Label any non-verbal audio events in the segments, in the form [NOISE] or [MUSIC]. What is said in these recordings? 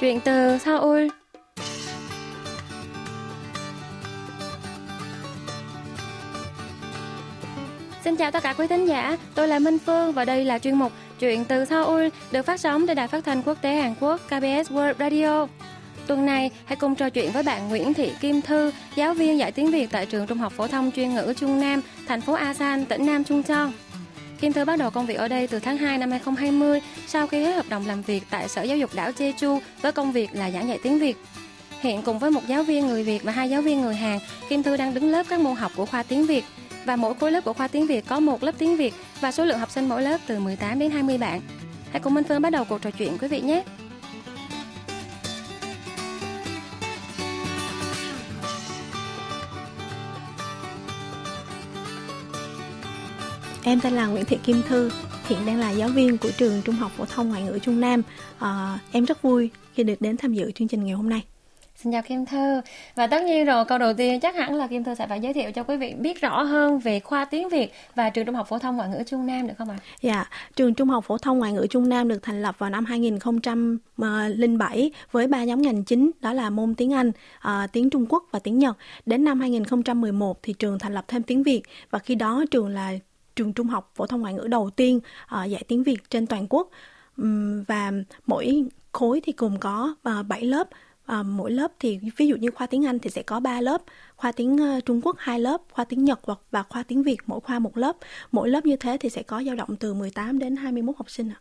Chuyện từ Seoul Xin chào tất cả quý thính giả, tôi là Minh Phương và đây là chuyên mục Chuyện từ Seoul được phát sóng trên Đài Phát thanh Quốc tế Hàn Quốc KBS World Radio. Tuần này, hãy cùng trò chuyện với bạn Nguyễn Thị Kim Thư, giáo viên dạy tiếng Việt tại trường Trung học phổ thông chuyên ngữ Trung Nam, thành phố Asan, tỉnh Nam Trung Cheon. Kim Thư bắt đầu công việc ở đây từ tháng 2 năm 2020 sau khi hết hợp đồng làm việc tại Sở Giáo dục đảo Jeju với công việc là giảng dạy tiếng Việt. Hiện cùng với một giáo viên người Việt và hai giáo viên người Hàn, Kim Thư đang đứng lớp các môn học của khoa tiếng Việt và mỗi khối lớp của khoa tiếng Việt có một lớp tiếng Việt và số lượng học sinh mỗi lớp từ 18 đến 20 bạn. Hãy cùng Minh Phương bắt đầu cuộc trò chuyện quý vị nhé. Em tên là Nguyễn Thị Kim Thư, hiện đang là giáo viên của trường Trung học phổ thông ngoại ngữ Trung Nam. À, em rất vui khi được đến tham dự chương trình ngày hôm nay. Xin chào Kim Thư Và tất nhiên rồi câu đầu tiên chắc hẳn là Kim Thư sẽ phải giới thiệu cho quý vị biết rõ hơn về khoa tiếng Việt và trường Trung học phổ thông ngoại ngữ Trung Nam được không ạ? Dạ, trường Trung học phổ thông ngoại ngữ Trung Nam được thành lập vào năm 2007 với ba nhóm ngành chính đó là môn tiếng Anh, à, tiếng Trung Quốc và tiếng Nhật. Đến năm 2011 thì trường thành lập thêm tiếng Việt và khi đó trường là trường trung học phổ thông ngoại ngữ đầu tiên uh, dạy tiếng Việt trên toàn quốc um, và mỗi khối thì cùng có à, uh, 7 lớp À, mỗi lớp thì ví dụ như khoa tiếng Anh thì sẽ có 3 lớp khoa tiếng uh, Trung Quốc hai lớp khoa tiếng Nhật và, và khoa tiếng Việt mỗi khoa một lớp mỗi lớp như thế thì sẽ có dao động từ 18 đến 21 học sinh ạ.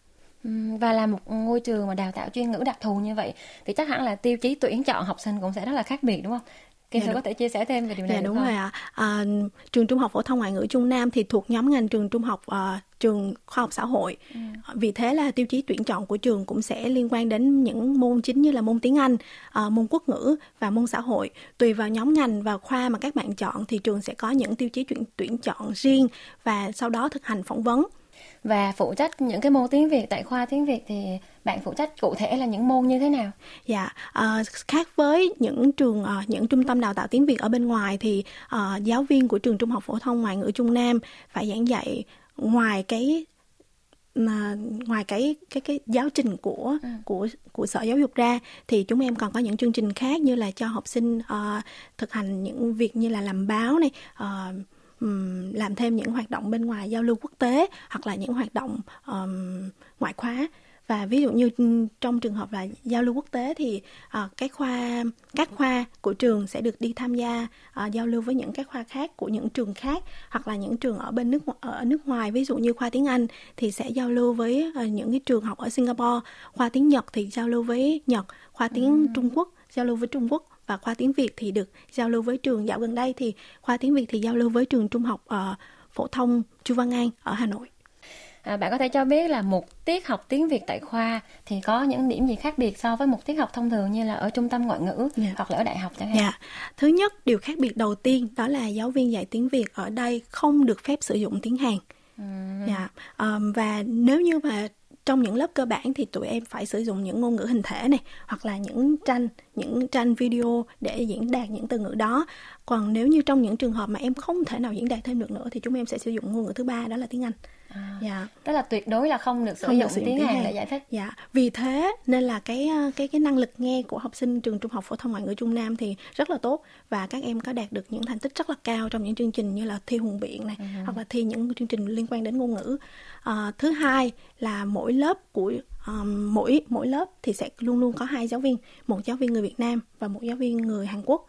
Và là một ngôi trường mà đào tạo chuyên ngữ đặc thù như vậy thì chắc hẳn là tiêu chí tuyển chọn học sinh cũng sẽ rất là khác biệt đúng không? Kim dạ, có thể chia sẻ thêm về điều này dạ, đúng không? rồi ạ. À, trường Trung học phổ thông ngoại ngữ Trung Nam thì thuộc nhóm ngành trường Trung học uh, trường khoa học xã hội. Ừ. Vì thế là tiêu chí tuyển chọn của trường cũng sẽ liên quan đến những môn chính như là môn tiếng Anh, uh, môn quốc ngữ và môn xã hội. Tùy vào nhóm ngành và khoa mà các bạn chọn thì trường sẽ có những tiêu chí tuyển tuyển chọn riêng và sau đó thực hành phỏng vấn và phụ trách những cái môn tiếng Việt tại khoa tiếng Việt thì bạn phụ trách cụ thể là những môn như thế nào? Dạ, uh, khác với những trường uh, những trung tâm đào tạo tiếng Việt ở bên ngoài thì uh, giáo viên của trường Trung học phổ thông ngoại ngữ Trung Nam phải giảng dạy ngoài cái mà ngoài cái cái cái giáo trình của ừ. của của sở giáo dục ra thì chúng em còn có những chương trình khác như là cho học sinh uh, thực hành những việc như là làm báo này uh, um, làm thêm những hoạt động bên ngoài giao lưu quốc tế hoặc là những hoạt động um, ngoại khóa. Và ví dụ như trong trường hợp là giao lưu quốc tế thì uh, cái khoa các khoa của trường sẽ được đi tham gia uh, giao lưu với những các khoa khác của những trường khác hoặc là những trường ở bên nước ở nước ngoài. Ví dụ như khoa tiếng Anh thì sẽ giao lưu với uh, những cái trường học ở Singapore. Khoa tiếng Nhật thì giao lưu với Nhật. Khoa tiếng ừ. Trung Quốc giao lưu với Trung Quốc và khoa tiếng Việt thì được giao lưu với trường dạo gần đây thì khoa tiếng Việt thì giao lưu với trường trung học uh, phổ thông Chu Văn An ở Hà Nội. À, bạn có thể cho biết là một tiết học tiếng Việt tại khoa thì có những điểm gì khác biệt so với một tiết học thông thường như là ở trung tâm ngoại ngữ yeah. Dạ. hoặc là ở đại học chẳng hạn? Yeah. Dạ. Thứ nhất, điều khác biệt đầu tiên đó là giáo viên dạy tiếng Việt ở đây không được phép sử dụng tiếng Hàn. Yeah. Um, và nếu như mà trong những lớp cơ bản thì tụi em phải sử dụng những ngôn ngữ hình thể này, hoặc là những tranh những tranh video để diễn đạt những từ ngữ đó. Còn nếu như trong những trường hợp mà em không thể nào diễn đạt thêm được nữa thì chúng em sẽ sử dụng ngôn ngữ thứ ba, đó là tiếng anh à, dạ. Tức là tuyệt đối là không được sử không dụng, dụng tiếng, tiếng Hàn để giải thích. Dạ. Vì thế nên là cái ờ, cái cái năng lực nghe của học sinh trường trung học phổ thông ngoại ngữ trung nam thì rất là tốt và các em có đạt được những thành tích rất là cao trong những chương trình như là thi hùng biện này uh-huh. hoặc là thi những chương trình liên quan đến ngôn ngữ. À, thứ hai là mỗi lớp của um, mỗi mỗi lớp thì sẽ luôn luôn có hai giáo viên một giáo viên người Việt Nam và một giáo viên người Hàn Quốc.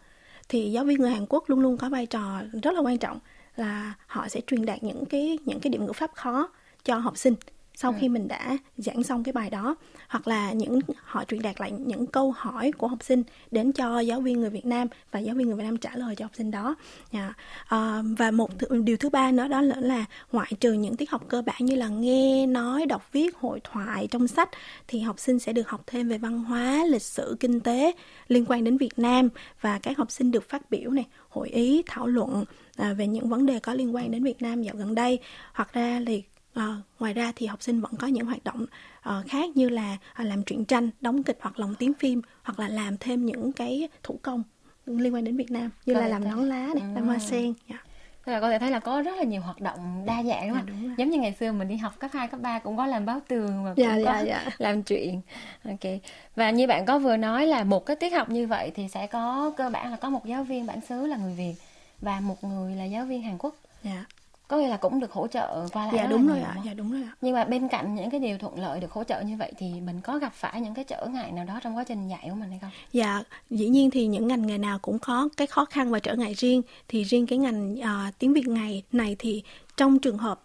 Thì giáo viên người Hàn Quốc luôn luôn có vai trò rất là quan trọng là họ sẽ truyền đạt những cái những cái điểm ngữ pháp khó cho học sinh sau ừ. khi mình đã giảng xong cái bài đó hoặc là những họ truyền đạt lại những câu hỏi của học sinh đến cho giáo viên người Việt Nam và giáo viên người Việt Nam trả lời cho học sinh đó yeah. à, và một th- điều thứ ba nữa đó là, là ngoại trừ những tiết học cơ bản như là nghe nói đọc viết hội thoại trong sách thì học sinh sẽ được học thêm về văn hóa lịch sử kinh tế liên quan đến Việt Nam và các học sinh được phát biểu này hội ý thảo luận à, về những vấn đề có liên quan đến Việt Nam dạo gần đây hoặc ra thì À, ngoài ra thì học sinh vẫn có những hoạt động uh, khác như là uh, làm truyện tranh, đóng kịch hoặc lồng tiếng phim hoặc là làm thêm những cái thủ công liên quan đến Việt Nam như Rồi, là làm nón lá này, ừ. làm hoa sen. Yeah. Dạ. tức là có thể thấy là có rất là nhiều hoạt động đa dạng đúng Dạ, không đúng rồi. giống như ngày xưa mình đi học cấp 2, cấp 3 cũng có làm báo tường và Dạ, cũng dạ, có dạ. làm chuyện ok và như bạn có vừa nói là một cái tiết học như vậy thì sẽ có cơ bản là có một giáo viên bản xứ là người Việt và một người là giáo viên Hàn Quốc dạ có nghĩa là cũng được hỗ trợ qua lại dạ đúng rồi ạ. Dạ đúng rồi ạ. Nhưng mà bên cạnh những cái điều thuận lợi được hỗ trợ như vậy thì mình có gặp phải những cái trở ngại nào đó trong quá trình dạy của mình hay không? Dạ, dĩ nhiên thì những ngành nghề nào cũng có cái khó khăn và trở ngại riêng. Thì riêng cái ngành à, tiếng Việt ngày này thì trong trường hợp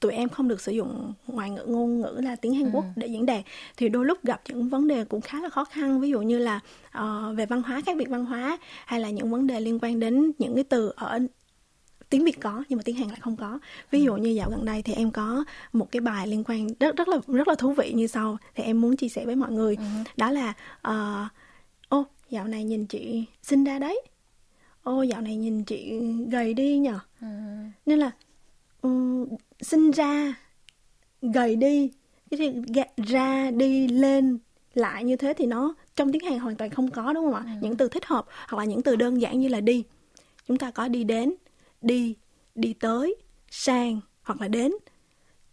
tụi em không được sử dụng ngoại ngữ ngôn ngữ là tiếng Hàn Quốc để diễn đạt thì đôi lúc gặp những vấn đề cũng khá là khó khăn. Ví dụ như là ờ, về văn hóa khác biệt văn hóa hay là những vấn đề liên quan đến những cái từ ở tiếng Việt có nhưng mà tiếng Hàn lại không có. Ví dụ như dạo gần đây thì em có một cái bài liên quan rất rất là rất là thú vị như sau thì em muốn chia sẻ với mọi người. Đó là ờ, ô dạo này nhìn chị xinh ra đấy. Ô dạo này nhìn chị gầy đi nhờ. Nên là ừm, sinh ra gầy đi cái ga- ra đi lên lại như thế thì nó trong tiếng Hàn hoàn toàn không có đúng không ạ? Những từ thích hợp hoặc là những từ đơn giản như là đi. Chúng ta có đi đến, đi, đi tới, sang hoặc là đến.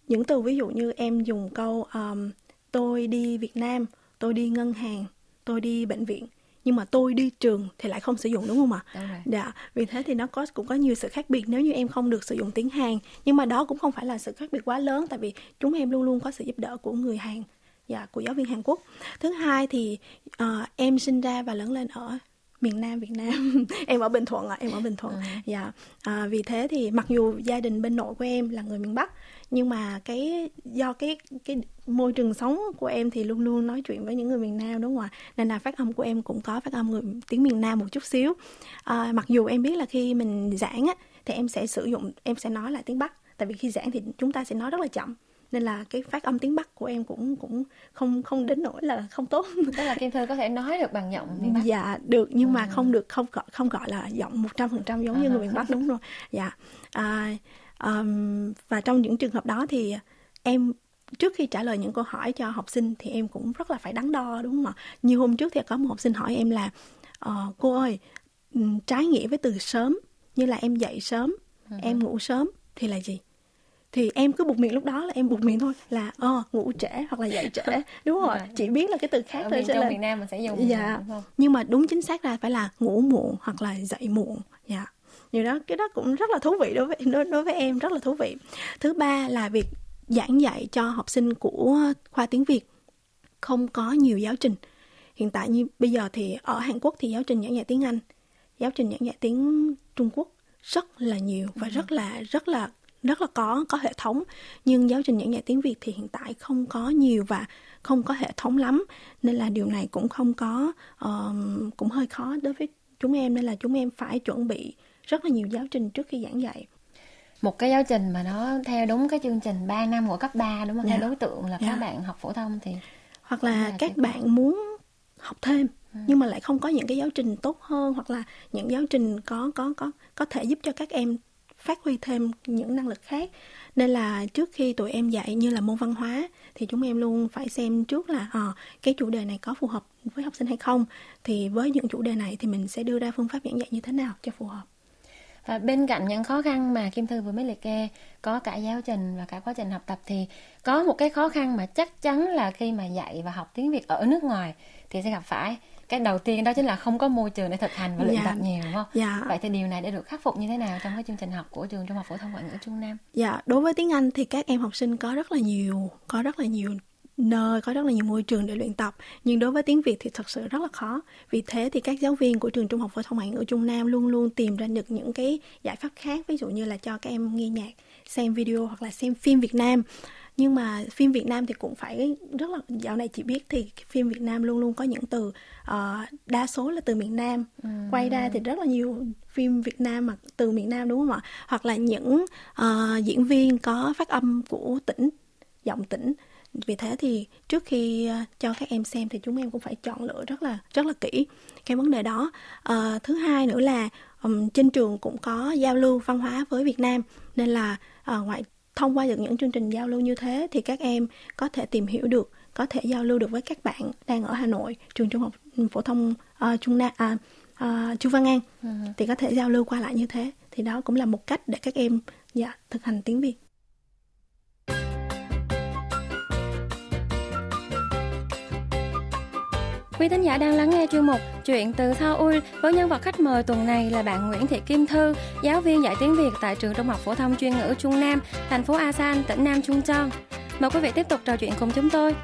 Những từ ví dụ như em dùng câu um, tôi đi Việt Nam, tôi đi ngân hàng, tôi đi bệnh viện nhưng mà tôi đi trường thì lại không sử dụng đúng không ạ? Đúng rồi. Dạ, vì thế thì nó có cũng có nhiều sự khác biệt nếu như em không được sử dụng tiếng Hàn, nhưng mà đó cũng không phải là sự khác biệt quá lớn tại vì chúng em luôn luôn có sự giúp đỡ của người Hàn, dạ của giáo viên Hàn Quốc. Thứ hai thì ờ, em sinh ra và lớn lên ở miền Nam Việt Nam, [LAUGHS] em ở Bình Thuận ạ, em ở Bình Thuận. Dạ, à, vì thế thì mặc dù gia đình bên nội của em là người miền Bắc, nhưng mà cái do cái cái môi trường sống của em thì luôn luôn nói chuyện với những người miền Nam đúng không ạ? Nên là phát âm của em cũng có phát âm người tiếng miền Nam một chút xíu. À, mặc dù em biết là khi mình giảng á thì em sẽ sử dụng em sẽ nói lại tiếng Bắc. Tại vì khi giảng thì chúng ta sẽ nói rất là chậm nên là cái phát âm tiếng Bắc của em cũng cũng không không đến nỗi là không tốt. Tức là Kim Thư có thể nói được bằng giọng miền Bắc. Dạ được nhưng mà không được không gọi không gọi là giọng một trăm phần trăm giống như người miền Bắc đúng rồi. Dạ. À, ờm, và trong những trường hợp đó thì em trước khi trả lời những câu hỏi cho học sinh thì em cũng rất là phải đắn đo đúng không ạ? Như hôm trước thì có một học sinh hỏi em là ờ, cô ơi trái nghĩa với từ sớm như là em dậy sớm em ngủ sớm thì là gì thì em cứ buộc miệng lúc đó là em buộc miệng thôi là ờ ngủ trễ hoặc là dậy trễ [LAUGHS] đúng rồi Rồi. chỉ biết là cái từ khác ở thôi Trung nên- miền Nam mình sẽ dùng dạ. không? Nhưng mà đúng chính xác ra phải là ngủ muộn hoặc là dậy muộn. Dạ. Điều đó cái đó cũng rất là thú vị đối với đối, đối với em rất là thú vị. Thứ ba là việc giảng dạy cho học sinh của khoa tiếng việt không có nhiều giáo trình. Hiện tại như bây giờ thì ở hàn quốc thì giáo trình giảng dạy tiếng anh giáo trình giảng dạy tiếng trung quốc rất là nhiều và rất là rất là rất là có có hệ thống nhưng giáo trình giảng dạy tiếng việt thì hiện tại không có nhiều và không có hệ thống lắm nên là điều này cũng không có ờm, cũng hơi khó đối với chúng em nên là chúng em phải chuẩn bị rất là nhiều giáo trình trước khi giảng dạy một cái giáo trình mà nó theo đúng cái chương trình 3 năm của cấp 3 đúng không? Dạ. Theo đối tượng là Dạ. các bạn học phổ thông thì hoặc là là các bạn muốn học thêm nhưng mà lại không có những cái giáo trình tốt hơn hoặc là những giáo trình có có có có thể giúp cho các em phát huy thêm những năng lực khác. Nên là trước khi tụi em dạy như là môn văn hóa thì chúng em luôn phải xem trước là ờ, cái chủ đề này có phù hợp với học sinh hay không. Thì với những chủ đề này thì mình sẽ đưa ra phương pháp giảng dạy như thế nào cho phù hợp. Và bên cạnh những khó khăn mà Kim Thư vừa mới liệt kê có cả giáo trình và cả quá trình học tập thì có một cái khó khăn mà chắc chắn là khi mà dạy và học tiếng Việt ở nước ngoài thì sẽ gặp phải cái đầu tiên đó chính là không có môi trường để thực hành và luyện Dạ. tập nhiều đúng không? Dạ. Vậy thì điều này đã được khắc phục như thế nào trong cái chương trình học của trường Trung học phổ thông ngoại ngữ Trung Nam? Dạ, đối với tiếng Anh thì các em học sinh có rất là nhiều, có rất là nhiều nơi, có rất là nhiều môi trường để luyện tập. Nhưng đối với tiếng Việt thì thật sự rất là khó. Vì thế thì các giáo viên của trường Trung học phổ thông ngoại ngữ Trung Nam luôn luôn tìm ra được những cái giải pháp khác. Ví dụ như là cho các em nghe nhạc, xem video hoặc là xem phim Việt Nam. Nhưng mà phim Việt Nam thì cũng phải rất là dạo này chị biết thì phim Việt Nam luôn luôn có những từ ờ, đa số là từ miền Nam. Quay ra thì rất là nhiều phim Việt Nam mà từ miền Nam đúng không ạ? Hoặc là những ờ, diễn viên có phát âm của tỉnh giọng tỉnh. Vì thế thì trước khi ờ, cho các em xem thì chúng em cũng phải chọn lựa rất là rất là kỹ cái vấn đề đó. Ờ, thứ hai nữa là ừm, trên trường cũng có giao lưu văn hóa với Việt Nam. Nên là ờ, ngoại thông qua được những chương trình giao lưu như thế thì các em có thể tìm hiểu được có thể giao lưu được với các bạn đang ở Hà Nội trường trung học phổ thông ờ, Trung Nam à, uh, Chu Văn An ừ. thì có thể giao lưu qua lại như thế thì đó cũng là một cách để các em dạ thực hành tiếng Việt Quý thính giả đang lắng nghe chuyên mục Chuyện từ Seoul với nhân vật khách mời tuần này là bạn Nguyễn Thị Kim Thư, giáo viên dạy tiếng Việt tại trường Trung học phổ thông chuyên ngữ Trung Nam, thành phố Asan, tỉnh Nam Trung Chon. Mời quý vị tiếp tục trò chuyện cùng chúng tôi.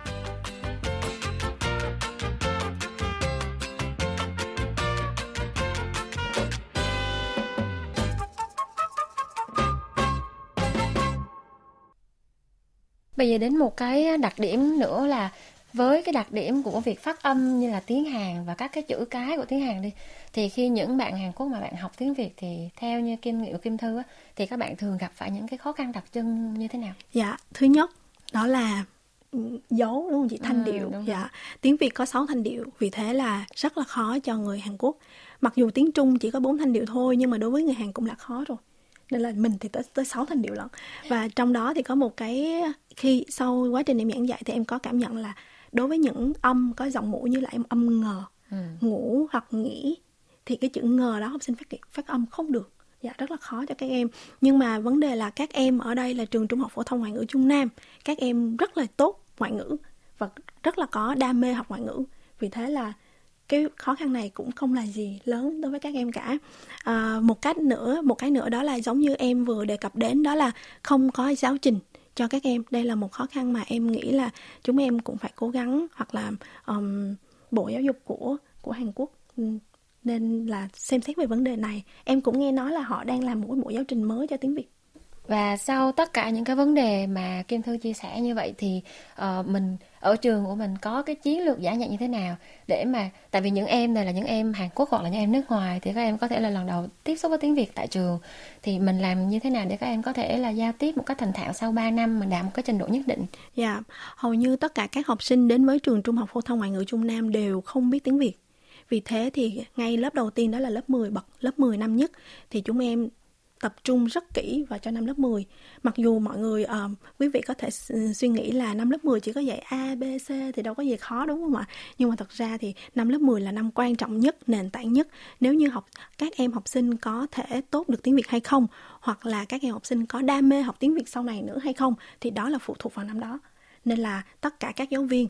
Bây giờ đến một cái đặc điểm nữa là với cái đặc điểm của việc phát âm như là tiếng Hàn và các cái chữ cái của tiếng Hàn đi thì khi những bạn Hàn Quốc mà bạn học tiếng Việt thì theo như kinh nghiệm của Kim Thư á, thì các bạn thường gặp phải những cái khó khăn đặc trưng như thế nào? Dạ, thứ nhất đó là ừ, dấu đúng không chị? Thanh ừ, điệu. dạ tiếng việt có 6 thanh điệu vì thế là rất là khó cho người hàn quốc. Mặc dù tiếng trung chỉ có bốn thanh điệu thôi nhưng mà đối với người hàn cũng là khó rồi. Nên là mình thì tới tới sáu thanh điệu lận. Và trong đó thì có một cái khi sau quá trình em giảng dạy thì em có cảm nhận là đối với những âm có giọng mũi như là em âm ngờ ừ. ngủ hoặc nghĩ thì cái chữ ngờ đó học sinh phát phát âm không được. Dạ rất là khó cho các em. Nhưng mà vấn đề là các em ở đây là trường trung học phổ thông ngoại ngữ trung nam. Các em rất là tốt ngoại ngữ và rất là có đam mê học ngoại ngữ. Vì thế là cái khó khăn này cũng không là gì lớn đối với các em cả. À, một cách nữa một cái nữa đó là giống như em vừa đề cập đến đó là không có giáo trình cho các em. Đây là một khó khăn mà em nghĩ là chúng em cũng phải cố gắng hoặc là um, bộ giáo dục của của Hàn Quốc nên là xem xét về vấn đề này. Em cũng nghe nói là họ đang làm một cái bộ giáo trình mới cho tiếng Việt. Và sau tất cả những cái vấn đề mà Kim Thư chia sẻ như vậy thì uh, mình ở trường của mình có cái chiến lược giảng dạy như thế nào để mà tại vì những em này là những em Hàn Quốc hoặc là những em nước ngoài thì các em có thể là lần đầu tiếp xúc với tiếng Việt tại trường thì mình làm như thế nào để các em có thể là giao tiếp một cách thành thạo sau 3 năm mình đạt một cái trình độ nhất định. Dạ, yeah. hầu như tất cả các học sinh đến với trường Trung học phổ thông ngoại ngữ Trung Nam đều không biết tiếng Việt. Vì thế thì ngay lớp đầu tiên đó là lớp 10 bậc lớp 10 năm nhất thì chúng em tập trung rất kỹ vào cho năm lớp 10. Mặc dù mọi người uh, quý vị có thể suy nghĩ là năm lớp 10 chỉ có dạy A, B, C thì đâu có gì khó đúng không ạ? Nhưng mà thật ra thì năm lớp 10 là năm quan trọng nhất, nền tảng nhất. Nếu như học các em học sinh có thể tốt được tiếng Việt hay không hoặc là các em học sinh có đam mê học tiếng Việt sau này nữa hay không thì đó là phụ thuộc vào năm đó. Nên là tất cả các giáo viên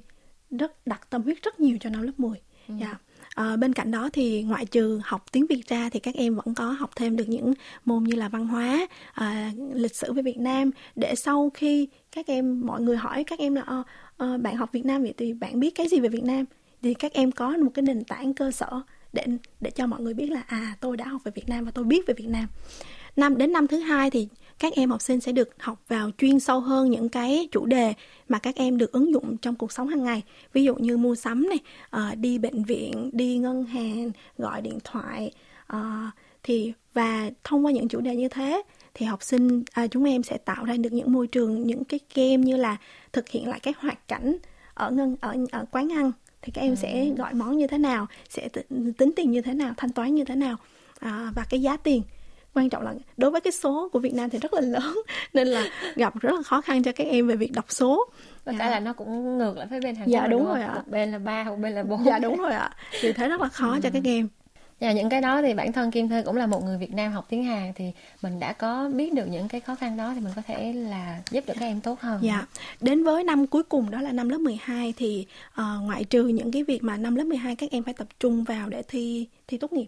rất đặt tâm huyết rất nhiều cho năm lớp 10. Ừ. Yeah. À, bên cạnh đó thì ngoại trừ học tiếng Việt ra thì các em vẫn có học thêm được những môn như là văn hóa, à, lịch sử về Việt Nam để sau khi các em mọi người hỏi các em là à, à, bạn học Việt Nam vậy thì bạn biết cái gì về Việt Nam thì các em có một cái nền tảng cơ sở để để cho mọi người biết là à tôi đã học về Việt Nam và tôi biết về Việt Nam. Năm đến năm thứ hai thì các em học sinh sẽ được học vào chuyên sâu hơn những cái chủ đề mà các em được ứng dụng trong cuộc sống hàng ngày ví dụ như mua sắm này uh, đi bệnh viện đi ngân hàng gọi điện thoại uh, thì và thông qua những chủ đề như thế thì học sinh à, chúng em sẽ tạo ra được những môi trường những cái game như là thực hiện lại cái hoạt cảnh ở ngân ở ở quán ăn thì các em ừ. sẽ gọi món như thế nào sẽ tính tiền như thế nào thanh toán như thế nào à, và cái giá tiền quan trọng là đối với cái số của Việt Nam thì rất là lớn [LAUGHS] nên là gặp rất là khó khăn cho các em về việc đọc số và dạ. cả là nó cũng ngược lại với bên Hàn dạ, Quốc dạ đúng, rồi ạ một bên là ba một bên là bốn dạ đúng rồi ạ thì thế rất là khó ừ. cho các em Dạ, những cái đó thì bản thân Kim Thư cũng là một người Việt Nam học tiếng Hàn thì mình đã có biết được những cái khó khăn đó thì mình có thể là giúp được các em tốt hơn. Dạ. Đến với năm cuối cùng đó là năm lớp 12 thì uh, ngoại trừ những cái việc mà năm lớp 12 các em phải tập trung vào để thi thi tốt nghiệp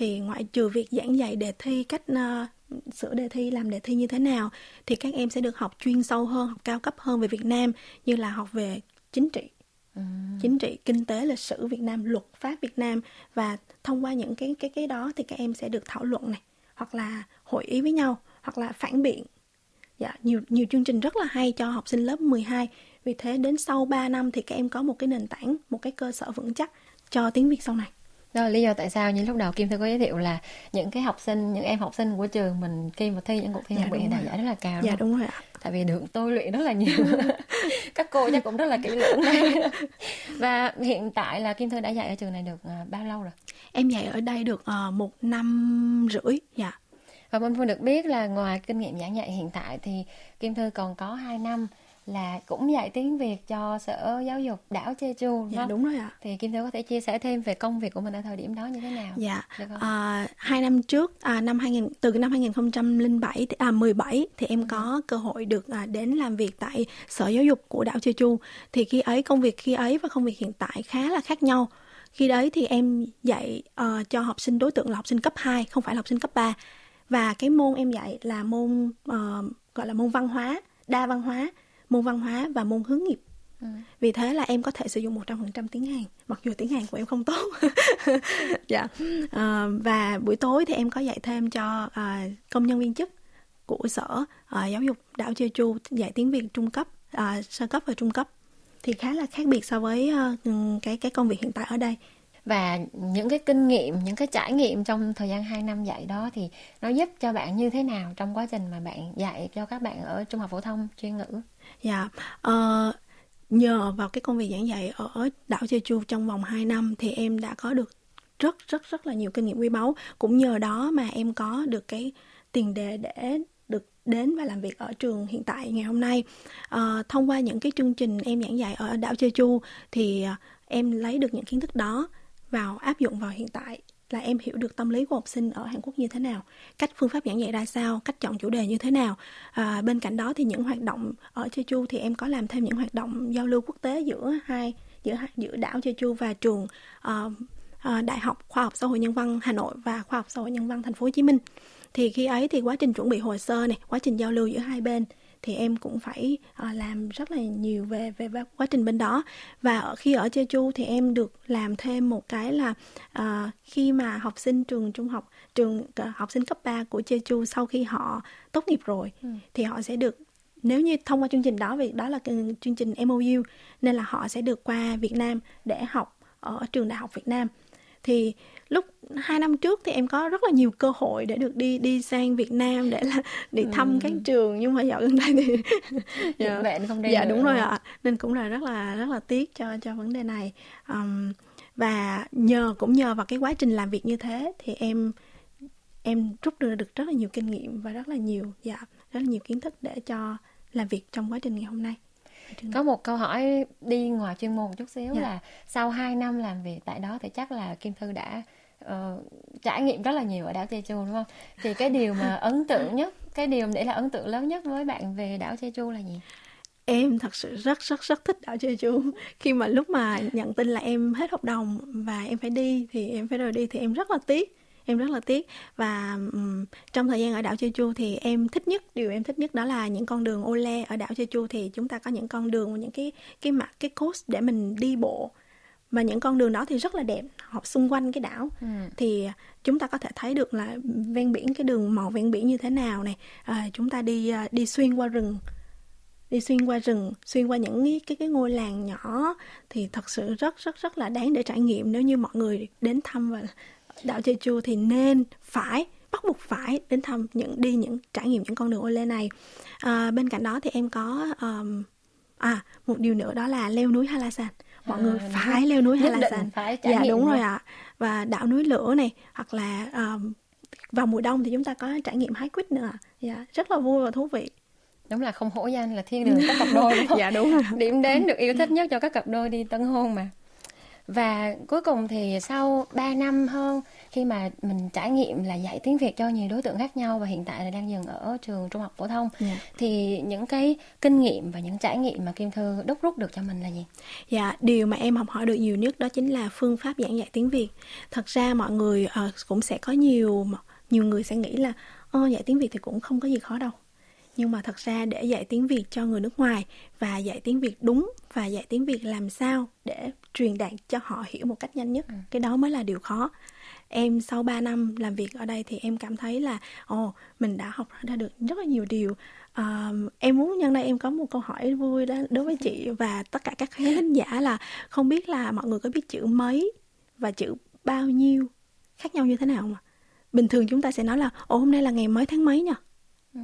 thì ngoại trừ việc giảng dạy đề thi cách uh, sửa đề thi làm đề thi như thế nào thì các em sẽ được học chuyên sâu hơn học cao cấp hơn về Việt Nam như là học về chính trị. Ừ. chính trị kinh tế lịch sử Việt Nam luật pháp Việt Nam. Và thông qua những cái cái cái đó thì các em sẽ được thảo luận này hoặc là hội ý với nhau hoặc là phản biện. Dạ nhiều nhiều chương trình rất là hay cho học sinh lớp 12 vì thế đến sau 3 năm thì các em có một cái nền tảng một cái cơ sở vững chắc cho tiếng Việt sau này đó là lý do tại sao như lúc đầu Kim Thư có giới thiệu là những cái học sinh, những em học sinh của trường mình khi mà thi những cuộc thi dạ, học viện đạt giải rất là cao. Dạ đúng rồi ạ. Tại vì được tôi luyện rất là nhiều. [LAUGHS] Các cô chắc cũng rất là kỹ lưỡng [LAUGHS] Và hiện tại là Kim Thư đã dạy ở trường này được uh, bao lâu rồi? Em dạy ở đây được uh, một năm rưỡi, dạ. Và Minh Phương được biết là ngoài kinh nghiệm giảng dạy hiện tại thì Kim Thư còn có 2 năm là cũng dạy tiếng Việt cho Sở Giáo dục đảo Jeju dạ, đúng rồi ạ. Thì Kim Thư có thể chia sẻ thêm về công việc của mình ở thời điểm đó như thế nào? Dạ. À, hai năm trước à, năm 2000 từ năm 2007 à 17 thì em ừ. có cơ hội được à, đến làm việc tại Sở Giáo dục của đảo Jeju. Thì khi ấy công việc khi ấy và công việc hiện tại khá là khác nhau. Khi đấy thì em dạy uh, cho học sinh đối tượng là học sinh cấp 2, không phải là học sinh cấp 3. Và cái môn em dạy là môn uh, gọi là môn văn hóa, đa văn hóa môn văn hóa và môn hướng nghiệp. Ừ. Vì thế là em có thể sử dụng 100% tiếng Hàn. Mặc dù tiếng Hàn của em không tốt. [LAUGHS] Dạ. à, Và buổi tối thì em có dạy thêm cho à, công nhân viên chức của sở à, giáo dục đảo Jeju dạy tiếng Việt trung cấp, à, sơ cấp và trung cấp. Thì khá là khác biệt so với uh, cái cái công việc hiện tại ở đây. Và những cái kinh nghiệm những cái trải nghiệm trong thời gian 2 năm dạy đó thì nó giúp cho bạn như thế nào trong quá trình mà bạn dạy cho các bạn ở trung học phổ thông chuyên ngữ dạ uh, nhờ vào cái công việc giảng dạy ở đảo Jeju trong vòng 2 năm thì em đã có được rất rất rất là nhiều kinh nghiệm quý báu. Cũng nhờ đó mà em có được cái tiền đề để được đến và làm việc ở trường hiện tại ngày hôm nay. À, thông qua những cái chương trình em giảng dạy ở đảo Jeju thì ờ, em lấy được những kiến thức đó vào áp dụng vào hiện tại là em hiểu được tâm lý của học sinh ở Hàn Quốc như thế nào, cách phương pháp giảng dạy ra sao, cách chọn chủ đề như thế nào. À, bên cạnh đó thì những hoạt động ở Jeju thì em có làm thêm những hoạt động giao lưu quốc tế giữa hai giữa giữa đảo Jeju và trường uh, uh, Đại học Khoa học Xã hội Nhân văn Hà Nội và Khoa học Xã hội Nhân văn Thành phố Hồ Chí Minh. Thì khi ấy thì quá trình chuẩn bị hồ sơ này, quá trình giao lưu giữa hai bên thì em cũng phải uh, làm rất là nhiều về về quá trình bên đó và khi ở Jeju thì em được làm thêm một cái là uh, khi mà học sinh trường trung học trường uh, học sinh cấp 3 của Jeju sau khi họ tốt nghiệp rồi ừ. thì họ sẽ được nếu như thông qua chương trình đó vì đó là chương trình MOU nên là họ sẽ được qua Việt Nam để học ở trường đại học Việt Nam thì lúc hai năm trước thì em có rất là nhiều cơ hội để được đi đi sang Việt Nam để là đi thăm ừ. các trường nhưng mà dạo gần đây thì [LAUGHS] dạ, bạn không đi dạ đúng rồi ạ. Nên cũng là rất là rất là tiếc cho cho vấn đề này. Um, và nhờ cũng nhờ vào cái quá trình làm việc như thế thì em em rút được được rất là nhiều kinh nghiệm và rất là nhiều dạ rất là nhiều kiến thức để cho làm việc trong quá trình ngày hôm nay có một câu hỏi đi ngoài chuyên môn một chút xíu dạ. là sau 2 năm làm việc tại đó thì chắc là Kim Thư đã uh, trải nghiệm rất là nhiều ở đảo Jeju đúng không? Thì cái điều mà ấn tượng nhất, cái điều để là ấn tượng lớn nhất với bạn về đảo Jeju là gì? Em thật sự rất rất rất thích đảo Jeju. Khi mà lúc mà nhận tin là em hết hợp đồng và em phải đi thì em phải rời đi thì em rất là tiếc em rất là tiếc. Và um, trong thời gian ở đảo Jeju thì em thích nhất điều em thích nhất đó là những con đường ô le ở đảo Jeju. Thì chúng ta có những con đường những cái cái mặt cái coast để mình đi bộ. Và những con đường đó thì rất là đẹp học xung quanh cái đảo. Ừ. thì chúng ta có thể thấy được là ven biển cái đường màu ven biển như thế nào này. À, chúng ta đi à, đi xuyên qua rừng đi xuyên qua rừng xuyên qua những cái cái, cái ngôi làng nhỏ. Thì thật sự rất rất rất là đáng để trải nghiệm nếu như mọi người đến thăm và đảo Jeju thì nên phải bắt buộc phải đến thăm những đi những trải nghiệm những con đường ô lê này. À, bên cạnh đó thì em có um, à một điều nữa đó là leo núi Halasan. Mọi à, người phải leo núi Halasan. phải dạ đúng rồi ạ. À. và đảo núi lửa này hoặc là um, vào mùa đông thì chúng ta có trải nghiệm hái quýt nữa dạ rất là vui và thú vị. Đúng là không hổ danh là thiên đường các cặp đôi đúng không? [LAUGHS] dạ đúng rồi. Điểm đến được yêu thích nhất cho các cặp đôi đi tân hôn mà và cuối cùng thì sau 3 năm hơn khi mà mình trải nghiệm là dạy tiếng Việt cho nhiều đối tượng khác nhau và hiện tại là đang dừng ở trường trung học phổ thông yeah. Dạ. thì những cái kinh nghiệm và những trải nghiệm mà Kim Thư đúc rút được cho mình là gì? Dạ, điều mà em học hỏi được nhiều nhất đó chính là phương pháp giảng dạy tiếng Việt. Thật ra mọi người uh, cũng sẽ có nhiều nhiều người sẽ nghĩ là Ồ, dạy tiếng Việt thì cũng không có gì khó đâu nhưng mà thật ra để dạy tiếng Việt cho người nước ngoài và dạy tiếng Việt đúng và dạy tiếng Việt làm sao để truyền đạt cho họ hiểu một cách nhanh nhất. Ừ. cái đó mới là điều khó. Em sau 3 năm làm việc ở đây thì em cảm thấy là ồ oh, mình đã học ra được rất là nhiều điều. Uh, em muốn nhân đây em có một câu hỏi vui đó đối với chị và tất cả các khán giả là không biết là mọi người có biết chữ mấy và chữ bao nhiêu khác nhau như thế nào mà bình thường chúng ta sẽ nói là ồ hôm nay là ngày mấy tháng mấy nhỉ? Ừ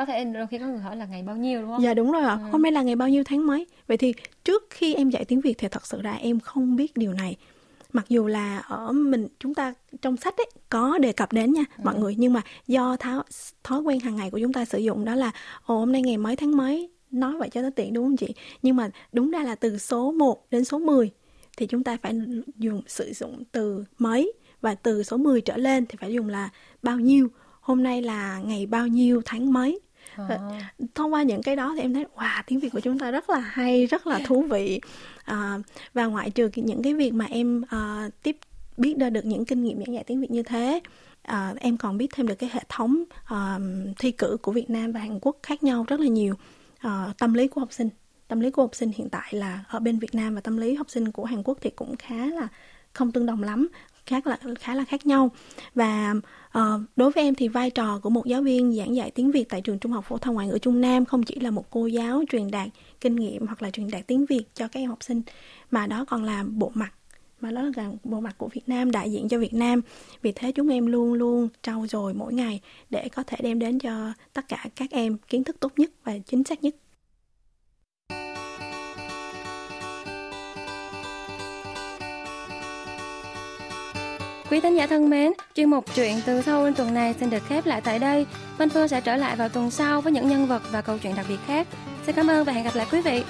có thể đôi khi có người hỏi là ngày bao nhiêu đúng không? Dạ đúng rồi ạ. Ừ. Hôm nay là ngày bao nhiêu tháng mấy? Vậy thì trước khi em dạy tiếng Việt thì thật sự ra em không biết điều này. Mặc dù là ở mình chúng ta trong sách ấy có đề cập đến nha ừ. mọi người nhưng mà do tháo, thói quen hàng ngày của chúng ta sử dụng đó là ồ hôm nay ngày mấy tháng mấy nói vậy cho nó tiện đúng không chị nhưng mà đúng ra là từ số 1 đến số 10 thì chúng ta phải dùng sử dụng từ mấy và từ số 10 trở lên thì phải dùng là bao nhiêu hôm nay là ngày bao nhiêu tháng mấy. Ờ, thông qua những cái đó thì em thấy wow tiếng việt của chúng ta rất là hay rất là thú vị. À, và ngoại trừ những cái việc mà em uh, tiếp biết ra được những kinh nghiệm giảng dạy tiếng việt như thế à, em còn biết thêm được cái hệ thống uh, thi cử của Việt Nam và Hàn Quốc khác nhau rất là nhiều. Uh, tâm lý của học sinh tâm lý của học sinh hiện tại là ở bên Việt Nam và tâm lý học sinh của Hàn Quốc thì cũng khá là không tương đồng lắm khác là khá là khác nhau. Và À, đối với em thì vai trò của một giáo viên giảng dạy tiếng Việt tại trường Trung học phổ thông ngoại ngữ Trung Nam không chỉ là một cô giáo truyền đạt kinh nghiệm hoặc là truyền đạt tiếng Việt cho các em học sinh mà đó còn là bộ mặt mà đó là bộ mặt của Việt Nam đại diện cho Việt Nam. Vì thế chúng em luôn luôn trau dồi mỗi ngày để có thể đem đến cho tất cả các em kiến thức tốt nhất và chính xác nhất. Quý thính giả thân mến, chuyên mục chuyện từ Seoul tuần này xin được khép lại tại đây. Văn Phương sẽ trở lại vào tuần sau với những nhân vật và câu chuyện đặc biệt khác. Xin cảm ơn và hẹn gặp lại quý vị.